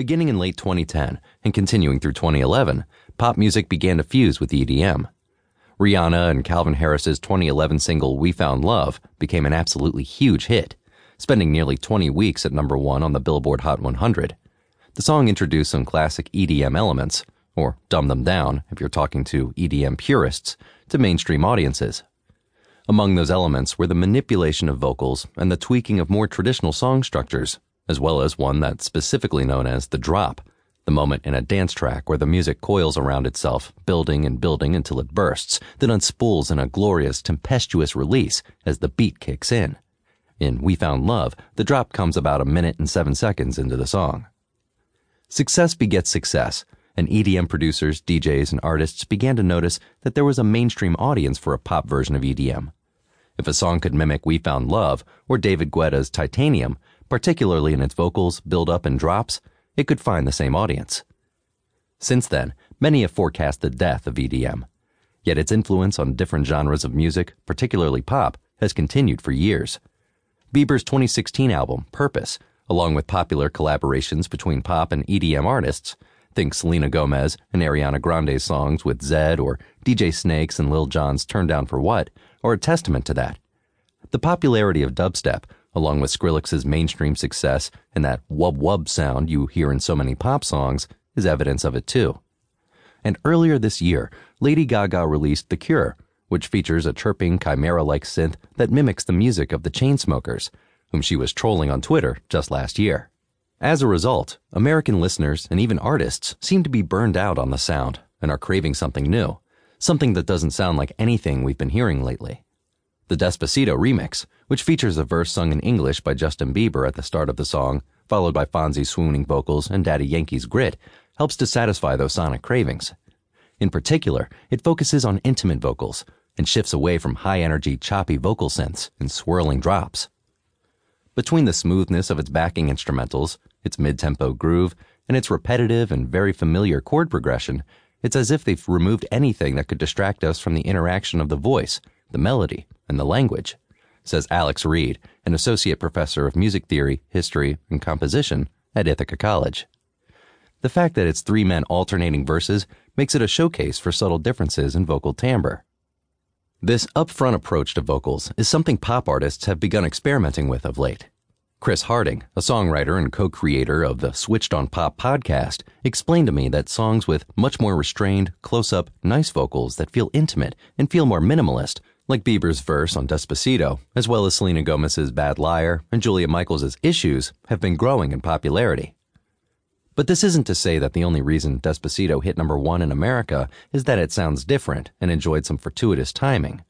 Beginning in late 2010 and continuing through 2011, pop music began to fuse with EDM. Rihanna and Calvin Harris's 2011 single We Found Love became an absolutely huge hit, spending nearly 20 weeks at number one on the Billboard Hot 100. The song introduced some classic EDM elements, or dumbed them down if you're talking to EDM purists, to mainstream audiences. Among those elements were the manipulation of vocals and the tweaking of more traditional song structures, as well as one that's specifically known as the drop, the moment in a dance track where the music coils around itself, building and building until it bursts, then unspools in a glorious, tempestuous release as the beat kicks in. In We Found Love, the drop comes about a minute and seven seconds into the song. Success begets success, and EDM producers, DJs, and artists began to notice that there was a mainstream audience for a pop version of EDM. If a song could mimic We Found Love or David Guetta's Titanium, particularly in its vocals, build up, and drops, it could find the same audience. Since then, many have forecast the death of EDM. Yet its influence on different genres of music, particularly pop, has continued for years. Bieber's 2016 album, Purpose, along with popular collaborations between pop and EDM artists. Think Selena Gomez and Ariana Grande's songs with Zedd or DJ Snake's and Lil Jon's Turn Down for What are a testament to that. The popularity of dubstep, along with Skrillex's mainstream success and that wub wub sound you hear in so many pop songs, is evidence of it too. And earlier this year, Lady Gaga released The Cure, which features a chirping chimera like synth that mimics the music of the Chainsmokers whom she was trolling on Twitter just last year. As a result, American listeners and even artists seem to be burned out on the sound and are craving something new, something that doesn't sound like anything we've been hearing lately. The Despacito remix, which features a verse sung in English by Justin Bieber at the start of the song, followed by Fonsi's swooning vocals and Daddy Yankee's grit, helps to satisfy those sonic cravings. In particular, it focuses on intimate vocals and shifts away from high energy, choppy vocal synths and swirling drops. Between the smoothness of its backing instrumentals, its mid tempo groove, and its repetitive and very familiar chord progression, it's as if they've removed anything that could distract us from the interaction of the voice, the melody, and the language, says Alex Reed, an associate professor of music theory, history, and composition at Ithaca College. The fact that it's three men alternating verses makes it a showcase for subtle differences in vocal timbre. This upfront approach to vocals is something pop artists have begun experimenting with of late. Chris Harding, a songwriter and co creator of the Switched on Pop podcast, explained to me that songs with much more restrained, close up, nice vocals that feel intimate and feel more minimalist, like Bieber's verse on Despacito, as well as Selena Gomez's Bad Liar and Julia Michaels' Issues, have been growing in popularity. But this isn't to say that the only reason Despacito hit number one in America is that it sounds different and enjoyed some fortuitous timing.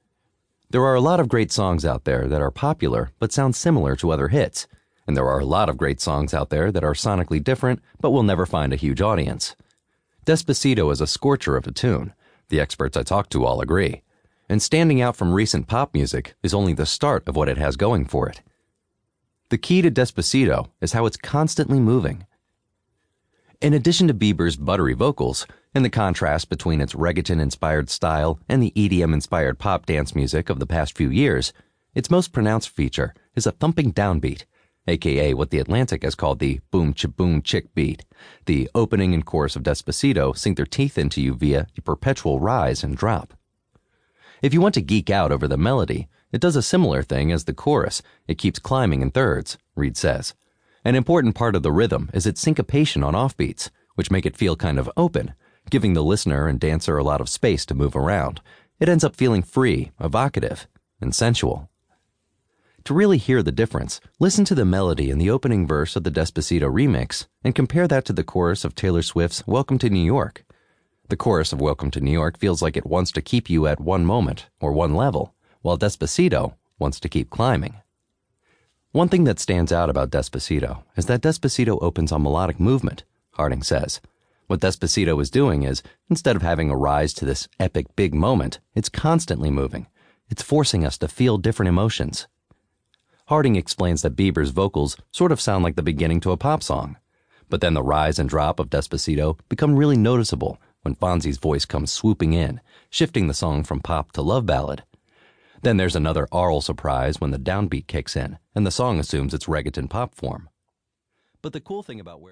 There are a lot of great songs out there that are popular but sound similar to other hits, and there are a lot of great songs out there that are sonically different but will never find a huge audience. Despacito is a scorcher of a tune. The experts I talk to all agree. And standing out from recent pop music is only the start of what it has going for it. The key to Despacito is how it's constantly moving. In addition to Bieber's buttery vocals, and the contrast between its reggaeton inspired style and the EDM inspired pop dance music of the past few years, its most pronounced feature is a thumping downbeat, aka what the Atlantic has called the boom cha boom chick beat. The opening and chorus of Despacito sink their teeth into you via a perpetual rise and drop. If you want to geek out over the melody, it does a similar thing as the chorus. It keeps climbing in thirds, Reed says. An important part of the rhythm is its syncopation on offbeats, which make it feel kind of open, giving the listener and dancer a lot of space to move around. It ends up feeling free, evocative, and sensual. To really hear the difference, listen to the melody in the opening verse of the Despacito remix and compare that to the chorus of Taylor Swift's Welcome to New York. The chorus of Welcome to New York feels like it wants to keep you at one moment or one level, while Despacito wants to keep climbing. One thing that stands out about Despacito is that Despacito opens on melodic movement, Harding says. What Despacito is doing is, instead of having a rise to this epic big moment, it's constantly moving. It's forcing us to feel different emotions. Harding explains that Bieber's vocals sort of sound like the beginning to a pop song. But then the rise and drop of Despacito become really noticeable when Fonsi's voice comes swooping in, shifting the song from pop to love ballad. Then there's another aural surprise when the downbeat kicks in and the song assumes its reggaeton pop form. But the cool thing about where